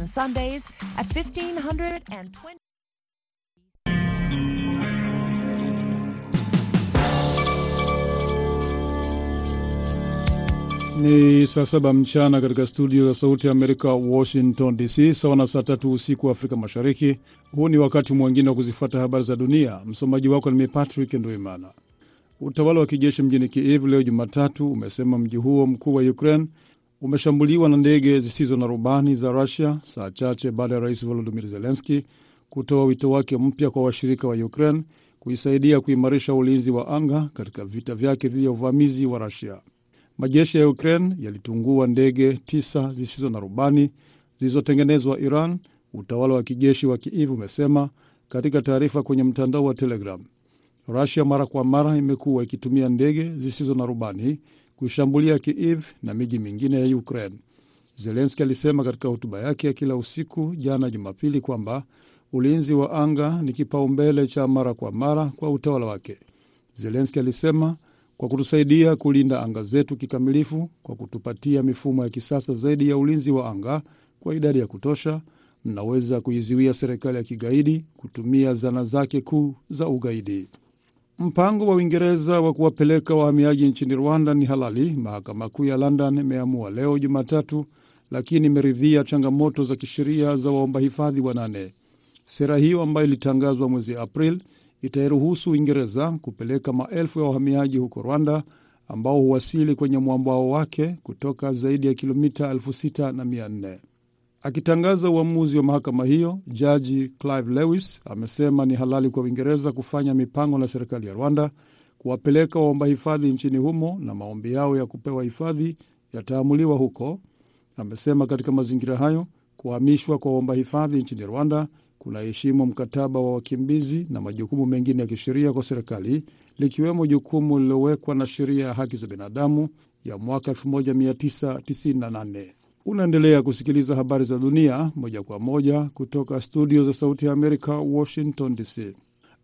and Sundays at 1520. Ni saa saba mchana katika studio za Sauti ya Amerika, Washington DC, sawa na saa tatu usiku wa Afrika Mashariki. Huu ni wakati mwingine wa kuzifuata habari za dunia. Msomaji wako ni mimi Patrick Nduimana. Utawala wa kijeshi mjini Kiev leo Jumatatu umesema mji huo mkuu wa Ukraine umeshambuliwa na ndege zisizo na rubani za Rusia, saa chache baada ya rais Volodimir Zelenski kutoa wito wake mpya kwa washirika wa Ukraine kuisaidia kuimarisha ulinzi wa anga katika vita vyake dhidi ya uvamizi wa Rusia. Majeshi ya Ukraine yalitungua ndege tisa zisizo na rubani zilizotengenezwa Iran, utawala wa kijeshi wa Kiev umesema katika taarifa kwenye mtandao wa Telegram. Rusia mara kwa mara imekuwa ikitumia ndege zisizo na rubani kuishambulia Kiev na miji mingine ya Ukraine. Zelenski alisema katika hotuba yake ya kila usiku jana Jumapili kwamba ulinzi wa anga ni kipaumbele cha mara kwa mara kwa utawala wake. Zelenski alisema kwa kutusaidia kulinda anga zetu kikamilifu, kwa kutupatia mifumo ya kisasa zaidi ya ulinzi wa anga kwa idadi ya kutosha, mnaweza kuizuia serikali ya kigaidi kutumia zana zake kuu za ugaidi. Mpango wa Uingereza wa kuwapeleka wahamiaji nchini Rwanda ni halali, mahakama kuu ya London imeamua leo Jumatatu, lakini imeridhia changamoto za kisheria za waomba hifadhi wanane. Sera hiyo ambayo ilitangazwa mwezi Aprili itairuhusu Uingereza kupeleka maelfu ya wahamiaji huko Rwanda ambao huwasili kwenye mwambao wake kutoka zaidi ya kilomita elfu sita na mia nne. Akitangaza uamuzi wa mahakama hiyo, jaji Clive Lewis amesema ni halali kwa Uingereza kufanya mipango na serikali ya Rwanda kuwapeleka waomba hifadhi nchini humo na maombi yao ya kupewa hifadhi yataamuliwa huko. Amesema katika mazingira hayo, kuhamishwa kwa waomba hifadhi nchini Rwanda kunaheshimu mkataba wa wakimbizi na majukumu mengine ya kisheria kwa serikali, likiwemo jukumu lililowekwa na sheria ya haki za binadamu ya mwaka 1998. Unaendelea kusikiliza habari za dunia moja kwa moja kutoka studio za Sauti ya Amerika, Washington DC.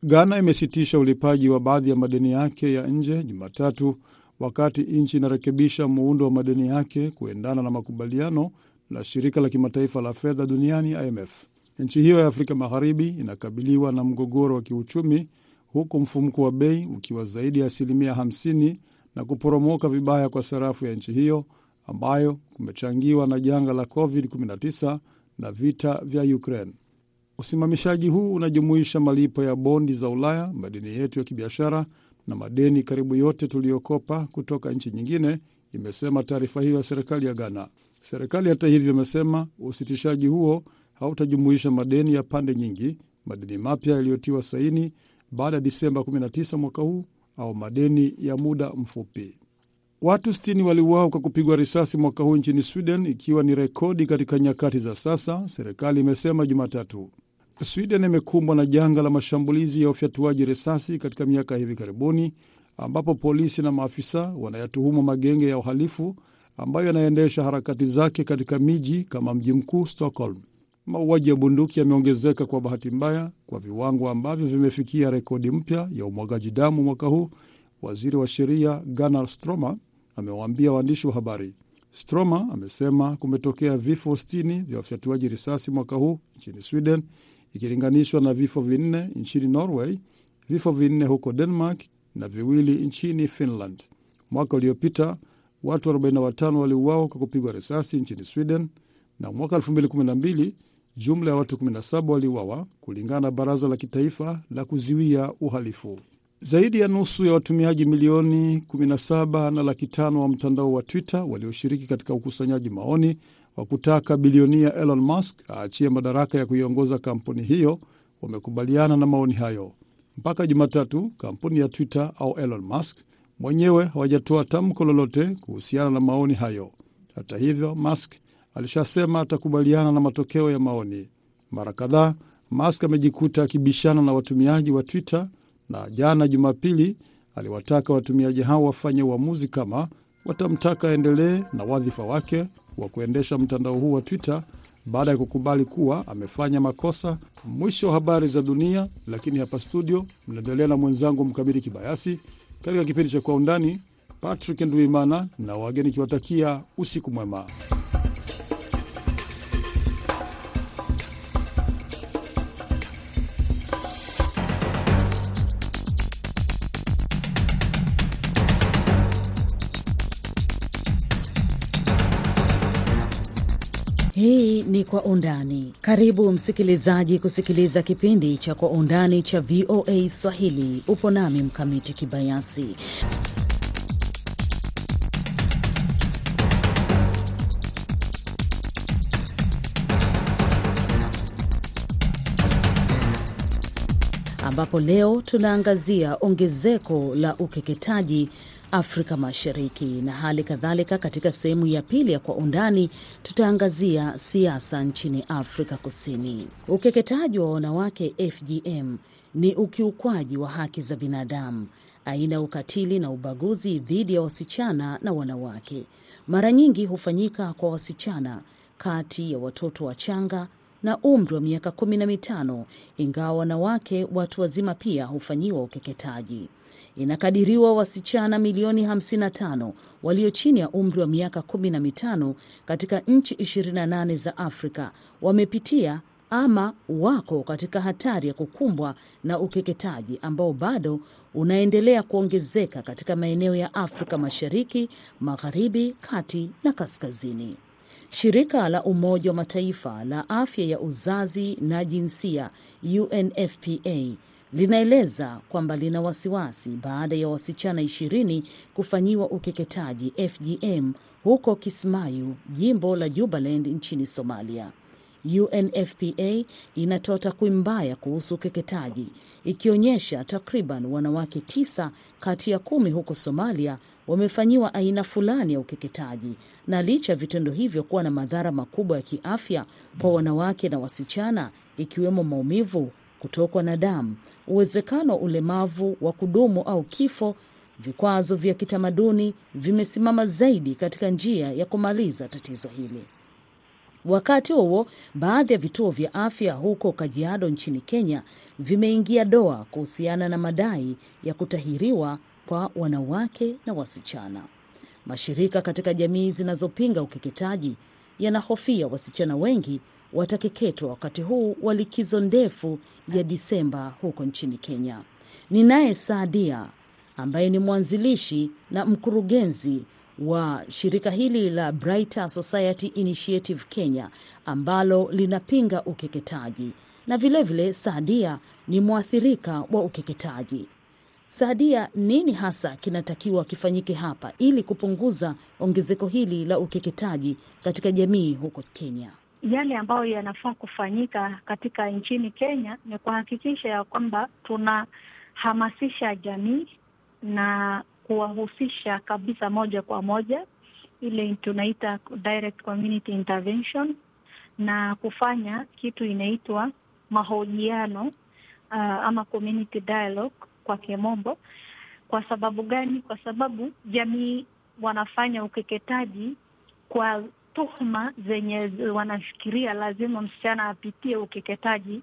Ghana imesitisha ulipaji wa baadhi ya madeni yake ya nje Jumatatu, wakati nchi inarekebisha muundo wa madeni yake kuendana na makubaliano la shirika la kimataifa la fedha duniani IMF. Nchi hiyo ya Afrika Magharibi inakabiliwa na mgogoro wa kiuchumi huku mfumuko wa bei ukiwa zaidi ya asilimia 50 na kuporomoka vibaya kwa sarafu ya nchi hiyo ambayo kumechangiwa na janga la COVID-19 na vita vya Ukraine. Usimamishaji huu unajumuisha malipo ya bondi za Ulaya, madeni yetu ya kibiashara na madeni karibu yote tuliyokopa kutoka nchi nyingine, imesema taarifa hiyo ya serikali ya Ghana. Serikali hata hivyo imesema usitishaji huo hautajumuisha madeni ya pande nyingi, madeni mapya yaliyotiwa saini baada ya Disemba 19 mwaka huu au madeni ya muda mfupi. Watu 60 waliuawa kwa kupigwa risasi mwaka huu nchini Sweden, ikiwa ni rekodi katika nyakati za sasa, serikali imesema Jumatatu. Sweden imekumbwa na janga la mashambulizi ya ufyatuaji risasi katika miaka hivi karibuni, ambapo polisi na maafisa wanayatuhumu magenge ya uhalifu ambayo yanaendesha harakati zake katika miji kama mji mkuu Stockholm. Mauaji ya bunduki yameongezeka kwa bahati mbaya kwa viwango ambavyo vimefikia rekodi mpya ya umwagaji damu mwaka huu, waziri wa sheria Gunnar Stroma amewaambia waandishi wa habari. Stroma amesema kumetokea vifo 60 vya wafyatuaji risasi mwaka huu nchini Sweden ikilinganishwa na vifo vinne nchini Norway, vifo vinne huko Denmark na viwili nchini Finland. Mwaka uliopita watu 45 waliuawa kwa kupigwa risasi nchini Sweden, na mwaka 2012 jumla ya watu 17 waliuawa kulingana na Baraza la Kitaifa la Kuziwia Uhalifu. Zaidi ya nusu ya watumiaji milioni 17 na laki tano wa mtandao wa Twitter walioshiriki katika ukusanyaji maoni wa kutaka bilionia Elon Musk aachie madaraka ya kuiongoza kampuni hiyo wamekubaliana na maoni hayo. Mpaka Jumatatu, kampuni ya Twitter au Elon Musk mwenyewe hawajatoa tamko lolote kuhusiana na maoni hayo. Hata hivyo, Musk alishasema atakubaliana na matokeo ya maoni. Mara kadhaa Musk amejikuta akibishana na watumiaji wa Twitter na jana Jumapili aliwataka watumiaji hao wafanye uamuzi kama watamtaka aendelee na wadhifa wake wa kuendesha mtandao huu wa Twitter baada ya kukubali kuwa amefanya makosa. Mwisho wa habari za dunia, lakini hapa studio mnaendelea na mwenzangu Mkamili Kibayasi katika kipindi cha Kwa Undani. Patrick Nduimana na wageni kiwatakia usiku mwema. Kwa Undani. Karibu msikilizaji kusikiliza kipindi cha Kwa Undani cha VOA Swahili. Upo nami Mkamiti Kibayasi. Ambapo leo tunaangazia ongezeko la ukeketaji Afrika Mashariki na hali kadhalika. Katika sehemu ya pili ya Kwa Undani tutaangazia siasa nchini Afrika Kusini. Ukeketaji wa wanawake FGM ni ukiukwaji wa haki za binadamu, aina ya ukatili na ubaguzi dhidi ya wasichana na wanawake. Mara nyingi hufanyika kwa wasichana kati ya watoto wachanga na umri wa miaka kumi na mitano, ingawa wanawake watu wazima pia hufanyiwa ukeketaji. Inakadiriwa wasichana milioni 55 walio chini ya umri wa miaka 15 katika nchi 28 za Afrika wamepitia ama wako katika hatari ya kukumbwa na ukeketaji ambao bado unaendelea kuongezeka katika maeneo ya Afrika Mashariki, Magharibi, Kati na Kaskazini. Shirika la Umoja wa Mataifa la afya ya uzazi na jinsia UNFPA linaeleza kwamba lina wasiwasi baada ya wasichana ishirini kufanyiwa ukeketaji FGM huko Kismayu, jimbo la Jubaland nchini Somalia. UNFPA inatoa takwimu mbaya kuhusu ukeketaji ikionyesha takriban wanawake tisa kati ya kumi huko Somalia wamefanyiwa aina fulani ya ukeketaji, na licha ya vitendo hivyo kuwa na madhara makubwa ya kiafya kwa wanawake na wasichana, ikiwemo maumivu, kutokwa na damu, uwezekano wa ulemavu wa kudumu au kifo, vikwazo vya kitamaduni vimesimama zaidi katika njia ya kumaliza tatizo hili. Wakati huo baadhi ya vituo vya afya huko Kajiado nchini Kenya vimeingia doa kuhusiana na madai ya kutahiriwa kwa wanawake na wasichana. Mashirika katika jamii zinazopinga ukeketaji yanahofia wasichana wengi watakeketwa wakati huu wa likizo ndefu ya Disemba huko nchini Kenya. Ni naye Saadia ambaye ni mwanzilishi na mkurugenzi wa shirika hili la Brighter Society Initiative Kenya ambalo linapinga ukeketaji na vilevile vile Saadia ni mwathirika wa ukeketaji. Saadia, nini hasa kinatakiwa kifanyike hapa ili kupunguza ongezeko hili la ukeketaji katika jamii huko Kenya? Yale ambayo yanafaa kufanyika katika nchini Kenya ni kuhakikisha ya kwamba tunahamasisha jamii na kuwahusisha kabisa moja kwa moja, ile tunaita direct community intervention, na kufanya kitu inaitwa mahojiano uh, ama community dialogue kwa kimombo. Kwa sababu gani? Kwa sababu jamii wanafanya ukeketaji kwa tuhuma zenye wanafikiria lazima msichana apitie ukeketaji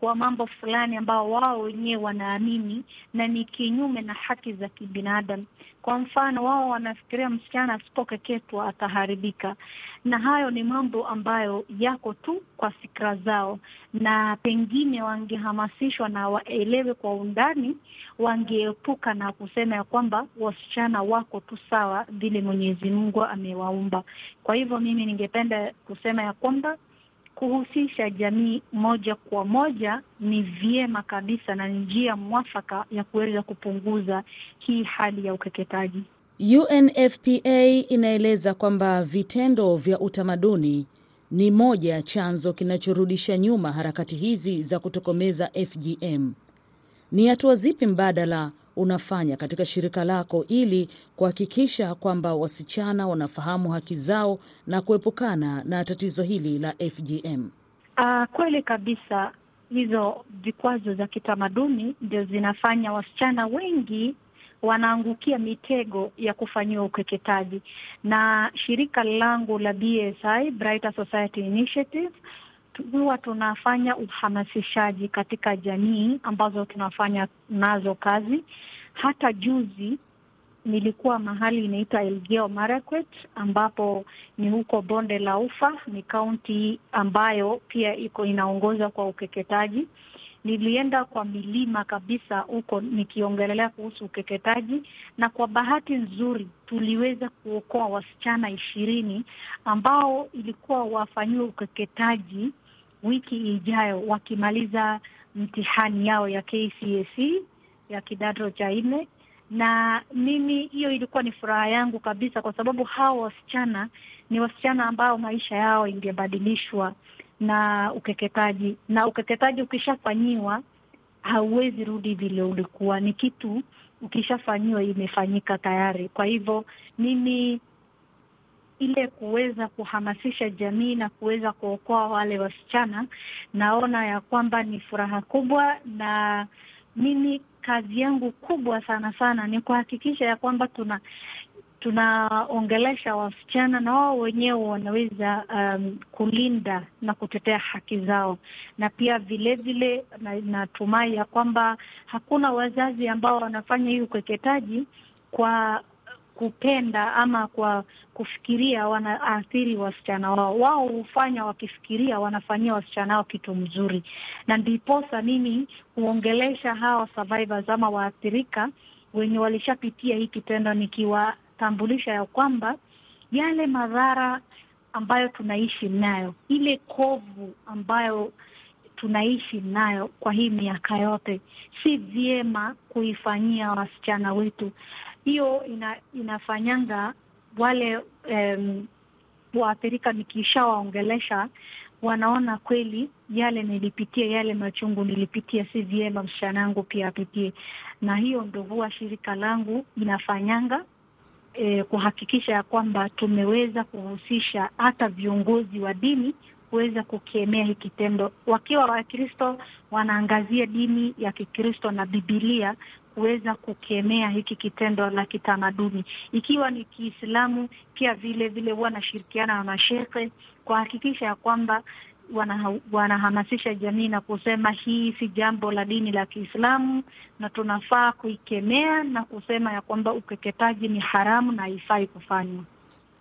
kwa mambo fulani ambao wao wenyewe wanaamini na ni kinyume na haki za kibinadamu. Kwa mfano, wao wanafikiria msichana asipokeketwa ataharibika, na hayo ni mambo ambayo yako tu kwa fikra zao, na pengine wangehamasishwa na waelewe kwa undani, wangeepuka na kusema ya kwamba wasichana wako tu sawa vile Mwenyezi Mungu amewaumba. Kwa hivyo mimi ningependa kusema ya kwamba kuhusisha jamii moja kwa moja ni vyema kabisa na ni njia mwafaka ya kuweza kupunguza hii hali ya ukeketaji. UNFPA inaeleza kwamba vitendo vya utamaduni ni moja ya chanzo kinachorudisha nyuma harakati hizi za kutokomeza FGM. Ni hatua zipi mbadala unafanya katika shirika lako ili kuhakikisha kwamba wasichana wanafahamu haki zao na kuepukana na tatizo hili la FGM? Uh, kweli kabisa, hizo vikwazo za kitamaduni ndio zinafanya wasichana wengi wanaangukia mitego ya kufanyiwa ukeketaji, na shirika langu la BSI, Brighter Society Initiative huwa tunafanya uhamasishaji katika jamii ambazo tunafanya nazo kazi. Hata juzi nilikuwa mahali inaitwa Elgeyo Marakwet, ambapo ni huko bonde la Ufa, ni kaunti ambayo pia iko inaongoza kwa ukeketaji, nilienda kwa milima kabisa huko nikiongelelea kuhusu ukeketaji, na kwa bahati nzuri tuliweza kuokoa wasichana ishirini ambao ilikuwa wafanyiwe ukeketaji wiki ijayo wakimaliza mtihani yao ya KCSE ya kidato cha nne na mimi hiyo ilikuwa ni furaha yangu kabisa, kwa sababu hao wasichana ni wasichana ambao maisha yao ingebadilishwa na ukeketaji, na ukeketaji ukishafanyiwa hauwezi rudi vile ulikuwa. Ni kitu ukishafanyiwa imefanyika tayari. Kwa hivyo mimi ile kuweza kuhamasisha jamii na kuweza kuokoa wale wasichana, naona ya kwamba ni furaha kubwa, na mimi kazi yangu kubwa sana sana ni kuhakikisha ya kwamba tuna tunaongelesha wasichana na wao wenyewe wanaweza um, kulinda na kutetea haki zao, na pia vilevile vile natumai na ya kwamba hakuna wazazi ambao wanafanya hii ukeketaji kwa kupenda ama kwa kufikiria wanaathiri wasichana wao. Wao hufanya wakifikiria wanafanyia wasichana wao kitu mzuri, na ndiposa mimi huongelesha hawa survivors ama waathirika wenye walishapitia hii kitendo, nikiwatambulisha ya kwamba yale madhara ambayo tunaishi nayo, ile kovu ambayo tunaishi nayo kwa hii miaka yote, si vyema kuifanyia wasichana wetu hiyo ina, inafanyanga wale um, waathirika nikishawaongelesha wanaona kweli yale nilipitia, yale machungu nilipitia, si vyema msichana yangu pia apitie. Na hiyo ndo huwa shirika langu inafanyanga eh, kuhakikisha ya kwamba tumeweza kuhusisha hata viongozi wa dini kuweza kukemea hii kitendo. Wakiwa Wakristo wanaangazia dini ya Kikristo na Bibilia kuweza kukemea hiki kitendo la kitamaduni. Ikiwa ni Kiislamu pia vile vile huwa nashirikiana na mashehe kuhakikisha ya kwamba wana, wanahamasisha jamii na kusema hii si jambo la dini la Kiislamu na tunafaa kuikemea na kusema ya kwamba ukeketaji ni haramu na haifai kufanywa.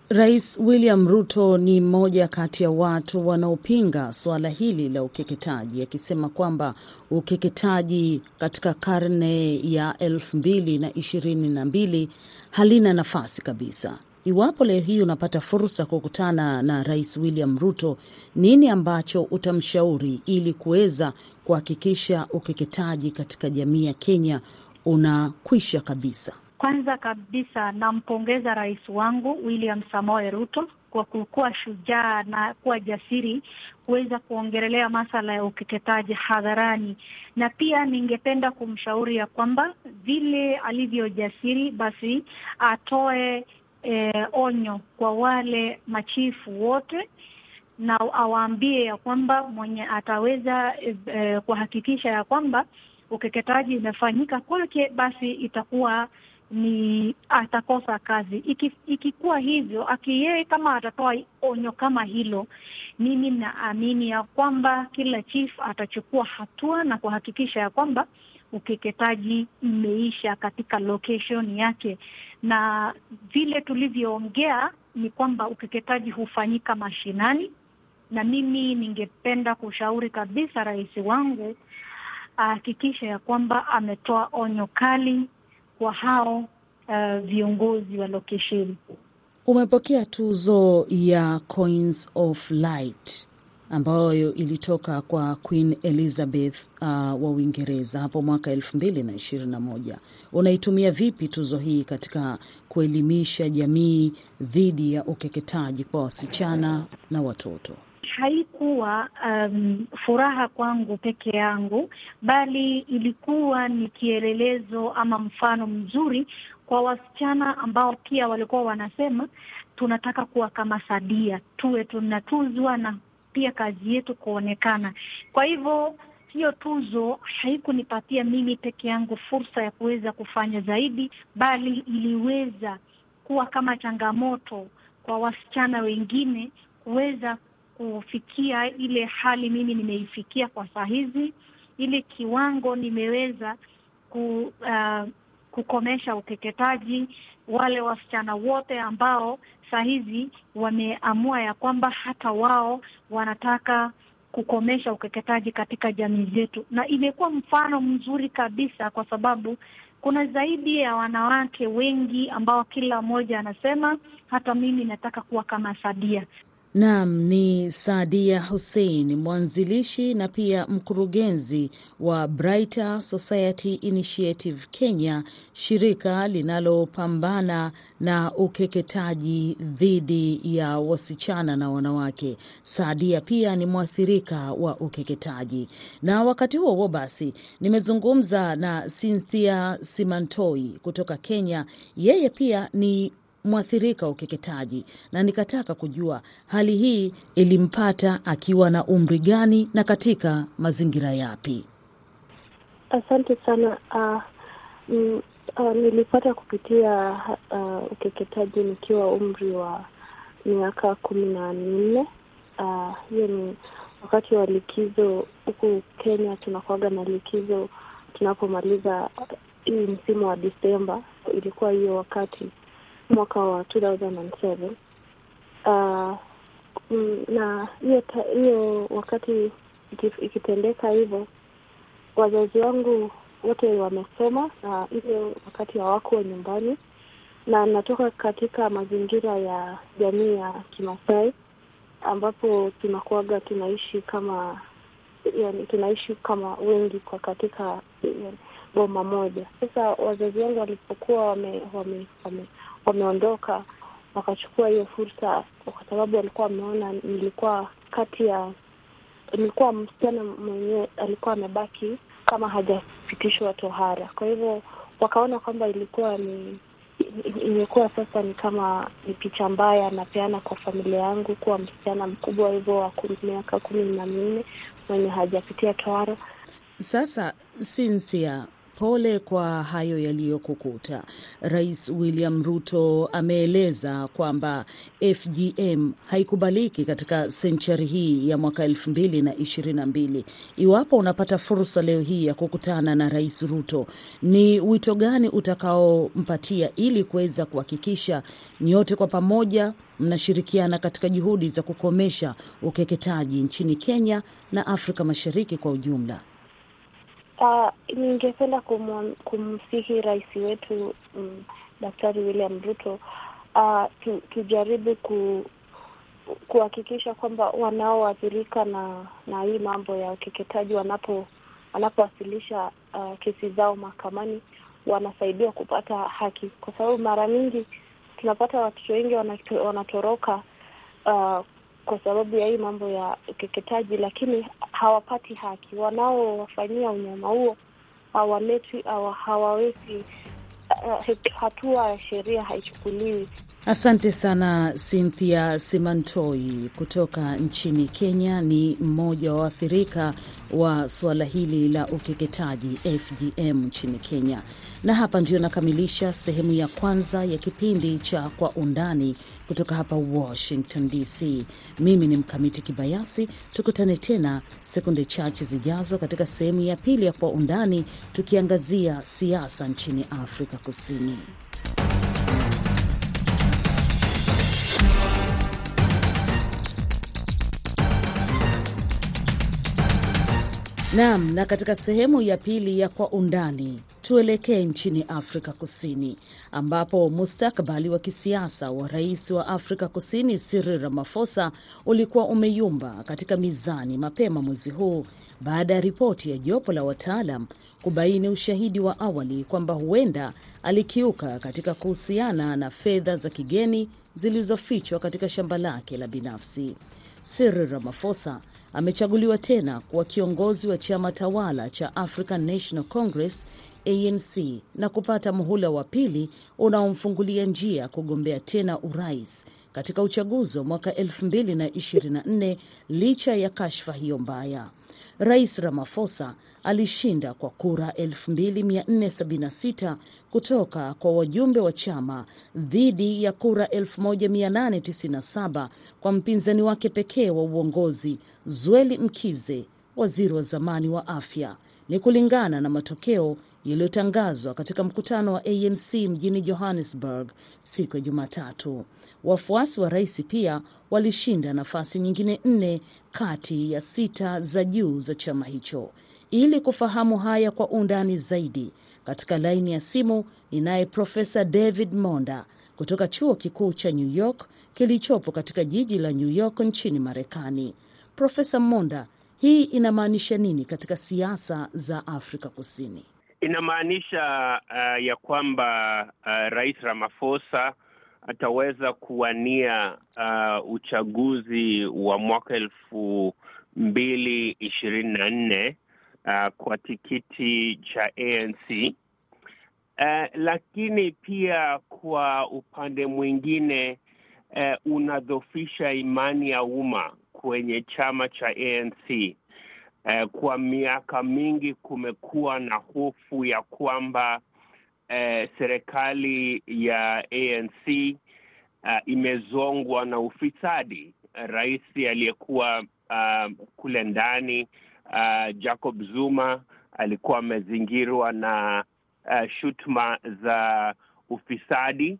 Rais William Ruto ni mmoja kati ya watu wanaopinga suala hili la ukeketaji, akisema kwamba ukeketaji katika karne ya elfu mbili na ishirini na mbili halina nafasi kabisa. Iwapo leo hii unapata fursa kukutana na Rais William Ruto, nini ambacho utamshauri ili kuweza kuhakikisha ukeketaji katika jamii ya Kenya unakwisha kabisa? Kwanza kabisa nampongeza rais wangu William Samoe Ruto kwa kukuwa shujaa na kuwa jasiri kuweza kuongelelea masala ya ukeketaji hadharani, na pia ningependa kumshauri ya kwamba vile alivyo jasiri, basi atoe eh, onyo kwa wale machifu wote na awaambie ya kwamba mwenye ataweza eh, kuhakikisha ya kwamba ukeketaji imefanyika kwake, basi itakuwa ni atakosa kazi. Iki, ikikuwa hivyo aki kama atatoa onyo kama hilo, mimi naamini ya kwamba kila chief atachukua hatua na kuhakikisha ya kwamba ukeketaji imeisha katika location yake, na vile tulivyoongea ni kwamba ukeketaji hufanyika mashinani, na mimi ningependa kushauri kabisa rais wangu ahakikisha ya kwamba ametoa onyo kali kwa hao uh, viongozi wa lokesheni. Umepokea tuzo ya Coins of Light ambayo ilitoka kwa Queen Elizabeth uh, wa Uingereza hapo mwaka elfu mbili na ishirini na moja. Unaitumia vipi tuzo hii katika kuelimisha jamii dhidi ya ukeketaji kwa wasichana na watoto? Haikuwa um, furaha kwangu peke yangu, bali ilikuwa ni kielelezo ama mfano mzuri kwa wasichana ambao pia walikuwa wanasema tunataka kuwa kama Sadia, tuwe tunatuzwa na pia kazi yetu kuonekana. Kwa hivyo hiyo tuzo haikunipatia mimi peke yangu fursa ya kuweza kufanya zaidi, bali iliweza kuwa kama changamoto kwa wasichana wengine kuweza kufikia ile hali mimi nimeifikia kwa saa hizi, ile kiwango nimeweza ku, uh, kukomesha ukeketaji. Wale wasichana wote ambao saa hizi wameamua ya kwamba hata wao wanataka kukomesha ukeketaji katika jamii zetu, na imekuwa mfano mzuri kabisa, kwa sababu kuna zaidi ya wanawake wengi ambao kila mmoja anasema hata mimi nataka kuwa kama Sadia. Naam, ni Saadia Hussein, mwanzilishi na pia mkurugenzi wa Brighter Society Initiative Kenya, shirika linalopambana na ukeketaji dhidi ya wasichana na wanawake. Saadia pia ni mwathirika wa ukeketaji. Na wakati huo huo basi, nimezungumza na Cynthia Simantoi kutoka Kenya. Yeye pia ni mwathirika wa ukeketaji na nikataka kujua hali hii ilimpata akiwa na umri gani na katika mazingira yapi? Asante sana. Uh, m, uh, nilipata kupitia uh, ukeketaji nikiwa umri wa miaka kumi na minne. Hiyo uh, ni wakati wa likizo. Huku Kenya tunakuaga na likizo tunapomaliza hii msimu wa Disemba. Ilikuwa hiyo wakati mwaka wa 2007 uh, na hiyo hiyo wakati ikitendeka hivyo, wazazi wangu wote wamesoma na hiyo wakati hawakuwa nyumbani, na natoka katika mazingira ya jamii ya Kimasai ambapo tunakuaga tunaishi kama yani, tunaishi kama wengi kwa katika yani, boma moja. Sasa wazazi wangu walipokuwa wame, wame, wame wameondoka wakachukua hiyo fursa, kwa sababu walikuwa wameona nilikuwa kati ya nilikuwa msichana mwenyewe alikuwa amebaki kama hajapitishwa tohara. Kwa hivyo wakaona kwamba ilikuwa ni imekuwa sasa ni kama ni picha mbaya anapeana kwa familia yangu kuwa msichana mkubwa hivyo wa miaka kumi na minne mwenye hajapitia tohara. Sasa Sinsia, Pole kwa hayo yaliyokukuta. Rais William Ruto ameeleza kwamba FGM haikubaliki katika senchari hii ya mwaka elfu mbili na ishirini na mbili. Iwapo unapata fursa leo hii ya kukutana na Rais Ruto, ni wito gani utakaompatia ili kuweza kuhakikisha nyote kwa pamoja mnashirikiana katika juhudi za kukomesha ukeketaji nchini Kenya na Afrika Mashariki kwa ujumla? Uh, ningependa kumsihi rais wetu um, Daktari William Ruto uh, tu, tujaribu ku kuhakikisha kwamba wanaoathirika na na hii mambo ya ukeketaji wanapo wanapowasilisha uh, kesi zao mahakamani wanasaidiwa kupata haki, kwa sababu mara nyingi tunapata watoto wengi wanatoroka uh, kwa sababu ya hii mambo ya ukeketaji, lakini hawapati haki. Wanaowafanyia unyama huo hawaletwi, hawawezi, hatua ya sheria haichukuliwi. Asante sana Cynthia Simantoi kutoka nchini Kenya, ni mmoja wa waathirika wa suala hili la ukeketaji FGM nchini Kenya. Na hapa ndio nakamilisha sehemu ya kwanza ya kipindi cha Kwa Undani kutoka hapa Washington DC. Mimi ni Mkamiti Kibayasi. Tukutane tena sekunde chache zijazo katika sehemu ya pili ya Kwa Undani, tukiangazia siasa nchini Afrika Kusini. Naam, na katika sehemu ya pili ya Kwa Undani tuelekee nchini Afrika Kusini ambapo mustakabali wa kisiasa wa rais wa Afrika Kusini Cyril Ramaphosa ulikuwa umeyumba katika mizani mapema mwezi huu baada ya ripoti ya jopo la wataalam kubaini ushahidi wa awali kwamba huenda alikiuka katika kuhusiana na fedha za kigeni zilizofichwa katika shamba lake la binafsi. Cyril Ramaphosa amechaguliwa tena kuwa kiongozi wa chama tawala cha African National Congress ANC na kupata muhula wa pili unaomfungulia njia kugombea tena urais katika uchaguzi wa mwaka 2024 licha ya kashfa hiyo mbaya. Rais Ramaphosa alishinda kwa kura 2476 kutoka kwa wajumbe wa chama dhidi ya kura 1897 kwa mpinzani wake pekee wa uongozi Zweli Mkize, waziri wa zamani wa afya. Ni kulingana na matokeo yaliyotangazwa katika mkutano wa ANC mjini Johannesburg siku ya Jumatatu. Wafuasi wa rais pia walishinda nafasi nyingine nne kati ya sita za juu za chama hicho. Ili kufahamu haya kwa undani zaidi, katika laini ya simu ninaye Profesa David Monda kutoka chuo kikuu cha New York kilichopo katika jiji la New York nchini Marekani. Profesa Monda, hii inamaanisha nini katika siasa za Afrika Kusini? Inamaanisha uh, ya kwamba uh, Rais Ramaphosa ataweza kuwania uh, uchaguzi wa mwaka elfu mbili ishirini na nne uh, kwa tikiti cha ANC uh, lakini pia kwa upande mwingine uh, unadhofisha imani ya umma kwenye chama cha ANC. Uh, kwa miaka mingi kumekuwa na hofu ya kwamba uh, serikali ya ANC uh, imezongwa na ufisadi. Rais aliyekuwa uh, kule ndani uh, Jacob Zuma alikuwa amezingirwa na uh, shutuma za ufisadi,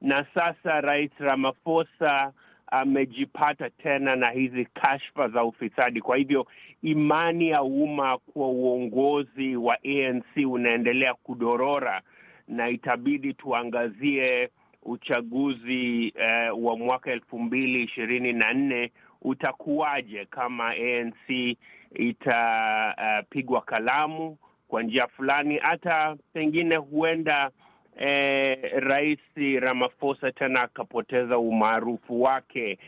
na sasa Rais Ramaphosa amejipata tena na hizi kashfa za ufisadi. Kwa hivyo imani ya umma kwa uongozi wa ANC unaendelea kudorora, na itabidi tuangazie uchaguzi eh, wa mwaka elfu mbili ishirini na nne utakuwaje kama ANC itapigwa uh, kalamu kwa njia fulani, hata pengine huenda eh, Rais Ramaphosa tena akapoteza umaarufu wake,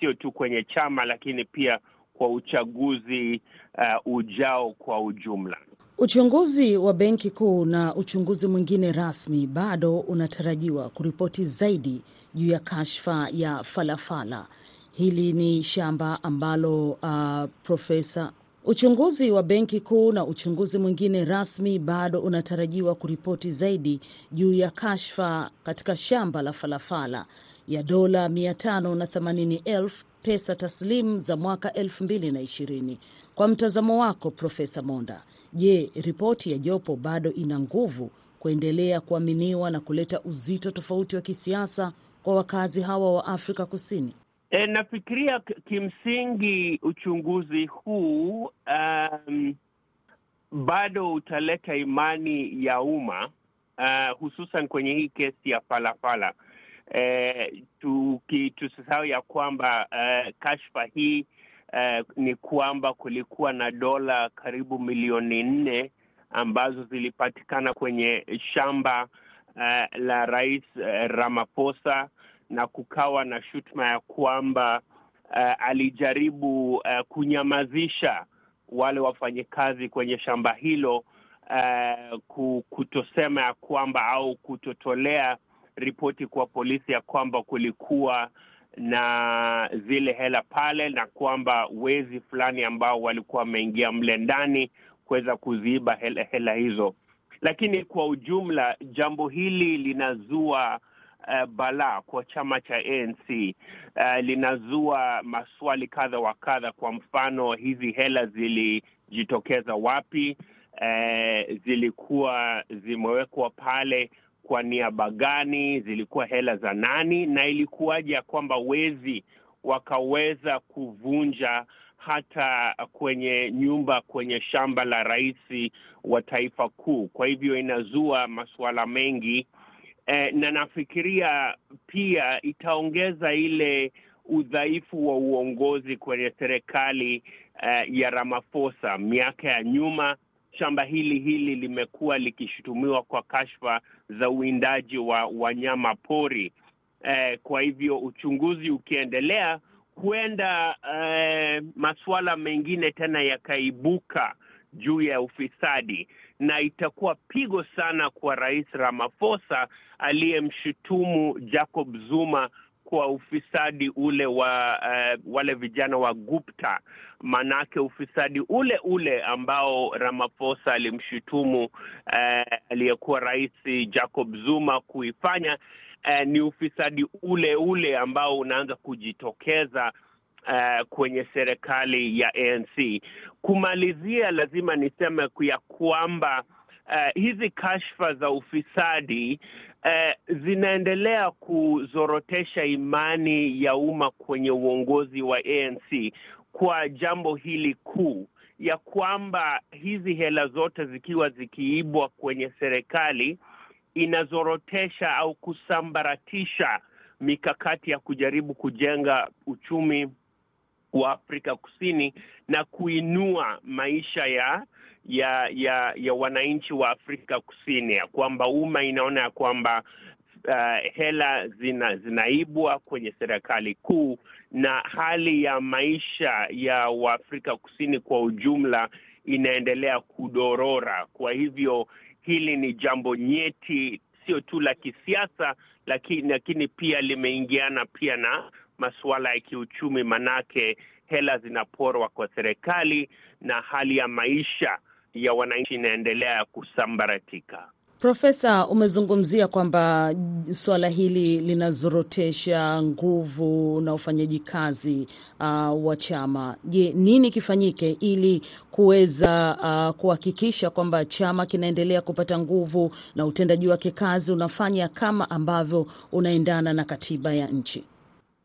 sio tu kwenye chama, lakini pia kwa uchaguzi uh, ujao kwa ujumla. Uchunguzi wa Benki Kuu na uchunguzi mwingine rasmi bado unatarajiwa kuripoti zaidi juu ya kashfa ya falafala. Hili ni shamba ambalo uh, profesa Uchunguzi wa Benki Kuu na uchunguzi mwingine rasmi bado unatarajiwa kuripoti zaidi juu ya kashfa katika shamba la falafala ya dola 580,000 pesa taslimu za mwaka 2020. Kwa mtazamo wako Profesa Monda, je, ripoti ya jopo bado ina nguvu kuendelea kuaminiwa na kuleta uzito tofauti wa kisiasa kwa wakazi hawa wa Afrika Kusini? E, nafikiria kimsingi uchunguzi huu um, bado utaleta imani ya umma uh, hususan kwenye hii kesi ya Falafala. E, tusisahau ya kwamba uh, kashfa hii uh, ni kwamba kulikuwa na dola karibu milioni nne ambazo zilipatikana kwenye shamba uh, la Rais uh, Ramaphosa na kukawa na shutuma ya kwamba uh, alijaribu uh, kunyamazisha wale wafanyikazi kwenye shamba hilo uh, kutosema ya kwamba au kutotolea ripoti kwa polisi ya kwamba kulikuwa na zile hela pale na kwamba wezi fulani ambao walikuwa wameingia mle ndani kuweza kuziiba hela, hela hizo. Lakini kwa ujumla jambo hili linazua Uh, balaa kwa chama cha ANC. Uh, linazua maswali kadha wa kadha. Kwa mfano, hizi hela zilijitokeza wapi? Uh, zilikuwa zimewekwa pale kwa niaba gani? Zilikuwa hela za nani? Na ilikuwaje ya kwamba wezi wakaweza kuvunja hata kwenye nyumba kwenye shamba la rais wa taifa kuu? Kwa hivyo inazua masuala mengi. Eh, na nafikiria pia itaongeza ile udhaifu wa uongozi kwenye serikali eh, ya Ramaphosa. Miaka ya nyuma shamba hili hili limekuwa likishutumiwa kwa kashfa za uwindaji wa wanyama pori. Eh, kwa hivyo uchunguzi ukiendelea, huenda eh, masuala mengine tena yakaibuka juu ya ufisadi na itakuwa pigo sana kwa Rais Ramaphosa aliyemshutumu Jacob Zuma kwa ufisadi ule wa uh, wale vijana wa Gupta. Maanake ufisadi ule ule ambao Ramaphosa alimshutumu uh, aliyekuwa rais Jacob Zuma kuifanya uh, ni ufisadi ule ule ambao unaanza kujitokeza Uh, kwenye serikali ya ANC. Kumalizia, lazima niseme ya kwamba uh, hizi kashfa za ufisadi uh, zinaendelea kuzorotesha imani ya umma kwenye uongozi wa ANC. kwa jambo hili kuu ya kwamba hizi hela zote zikiwa zikiibwa kwenye serikali inazorotesha au kusambaratisha mikakati ya kujaribu kujenga uchumi wa Afrika Kusini na kuinua maisha ya ya ya ya wananchi wa Afrika Kusini, ya kwamba umma inaona ya kwamba uh, hela zina, zinaibwa kwenye serikali kuu na hali ya maisha ya Waafrika Kusini kwa ujumla inaendelea kudorora. Kwa hivyo hili ni jambo nyeti, sio tu la kisiasa, lakini, lakini pia limeingiana pia na masuala ya kiuchumi, manake hela zinaporwa kwa serikali na hali ya maisha ya wananchi inaendelea kusambaratika. Profesa, umezungumzia kwamba suala hili linazorotesha nguvu na ufanyaji kazi uh, wa chama. Je, nini kifanyike ili kuweza uh, kuhakikisha kwamba chama kinaendelea kupata nguvu na utendaji wake kazi unafanya kama ambavyo unaendana na katiba ya nchi?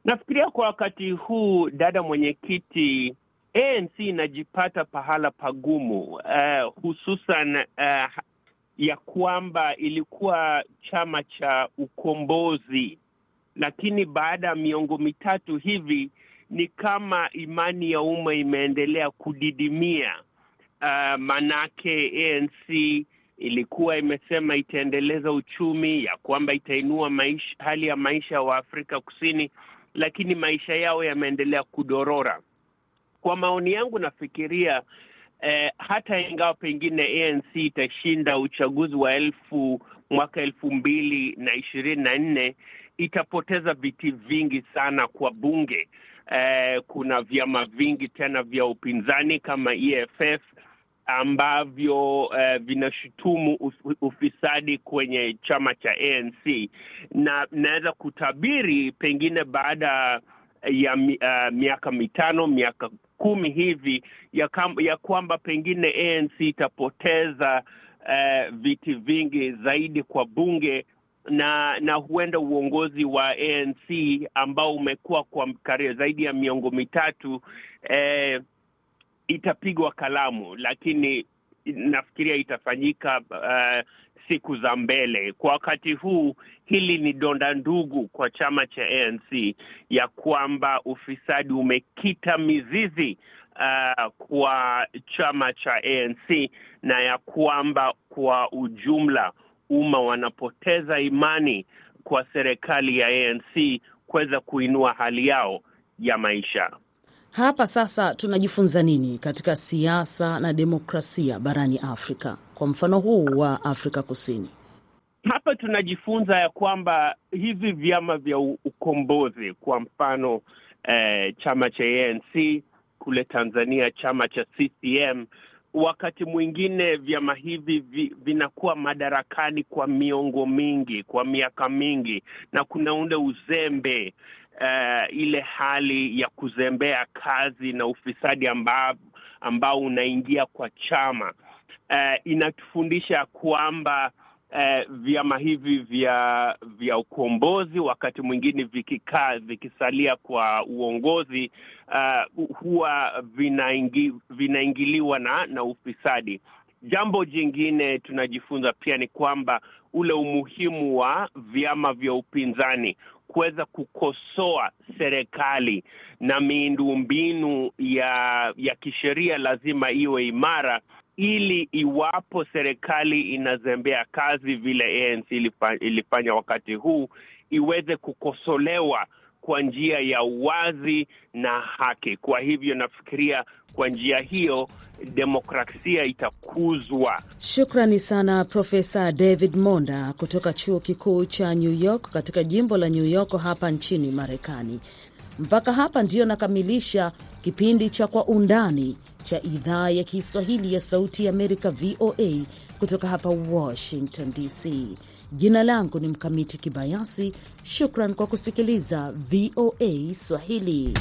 Nafikiria kwa wakati huu, dada mwenyekiti, ANC inajipata pahala pagumu, uh, hususan uh, ya kwamba ilikuwa chama cha ukombozi, lakini baada ya miongo mitatu hivi ni kama imani ya umma imeendelea kudidimia. Uh, manake ANC ilikuwa imesema itaendeleza uchumi, ya kwamba itainua maisha, hali ya maisha wa Afrika Kusini, lakini maisha yao yameendelea kudorora. Kwa maoni yangu, nafikiria Eh, hata ingawa pengine ANC itashinda uchaguzi wa elfu mwaka elfu mbili na ishirini na nne itapoteza viti vingi sana kwa bunge. Eh, kuna vyama vingi tena vya upinzani kama EFF ambavyo eh, vinashutumu ufisadi kwenye chama cha ANC, na naweza kutabiri pengine baada ya uh, miaka mitano miaka kumi hivi ya, kam, ya kwamba pengine ANC itapoteza uh, viti vingi zaidi kwa bunge na na huenda uongozi wa ANC ambao umekuwa kwa karibu zaidi ya miongo mitatu eh, itapigwa kalamu, lakini nafikiria itafanyika uh, siku za mbele. Kwa wakati huu, hili ni donda ndugu kwa chama cha ANC ya kwamba ufisadi umekita mizizi uh, kwa chama cha ANC na ya kwamba kwa ujumla umma wanapoteza imani kwa serikali ya ANC kuweza kuinua hali yao ya maisha. Hapa sasa tunajifunza nini katika siasa na demokrasia barani Afrika, kwa mfano huu wa Afrika Kusini? Hapa tunajifunza ya kwamba hivi vyama vya ukombozi, kwa mfano eh, chama cha ANC kule Tanzania, chama cha CCM, wakati mwingine vyama hivi vi, vinakuwa madarakani kwa miongo mingi, kwa miaka mingi, na kuna ule uzembe Uh, ile hali ya kuzembea kazi na ufisadi ambao, ambao unaingia kwa chama uh, inatufundisha kwamba uh, vyama hivi vya vya ukombozi wakati mwingine vikikaa vikisalia kwa uongozi uh, huwa vinaingi, vinaingiliwa na, na ufisadi. Jambo jingine tunajifunza pia ni kwamba ule umuhimu wa vyama vya upinzani kuweza kukosoa serikali na miundombinu ya ya kisheria lazima iwe imara, ili iwapo serikali inazembea kazi vile ANC ilifanya wakati huu, iweze kukosolewa kwa njia ya uwazi na haki. Kwa hivyo nafikiria kwa njia hiyo demokrasia itakuzwa. Shukrani sana Profesa David Monda kutoka chuo kikuu cha New York katika jimbo la New York hapa nchini Marekani. Mpaka hapa ndiyo nakamilisha kipindi cha Kwa Undani cha idhaa ya Kiswahili ya Sauti ya Amerika, VOA, kutoka hapa Washington DC. Jina langu ni Mkamiti Kibayasi. Shukran kwa kusikiliza VOA Swahili.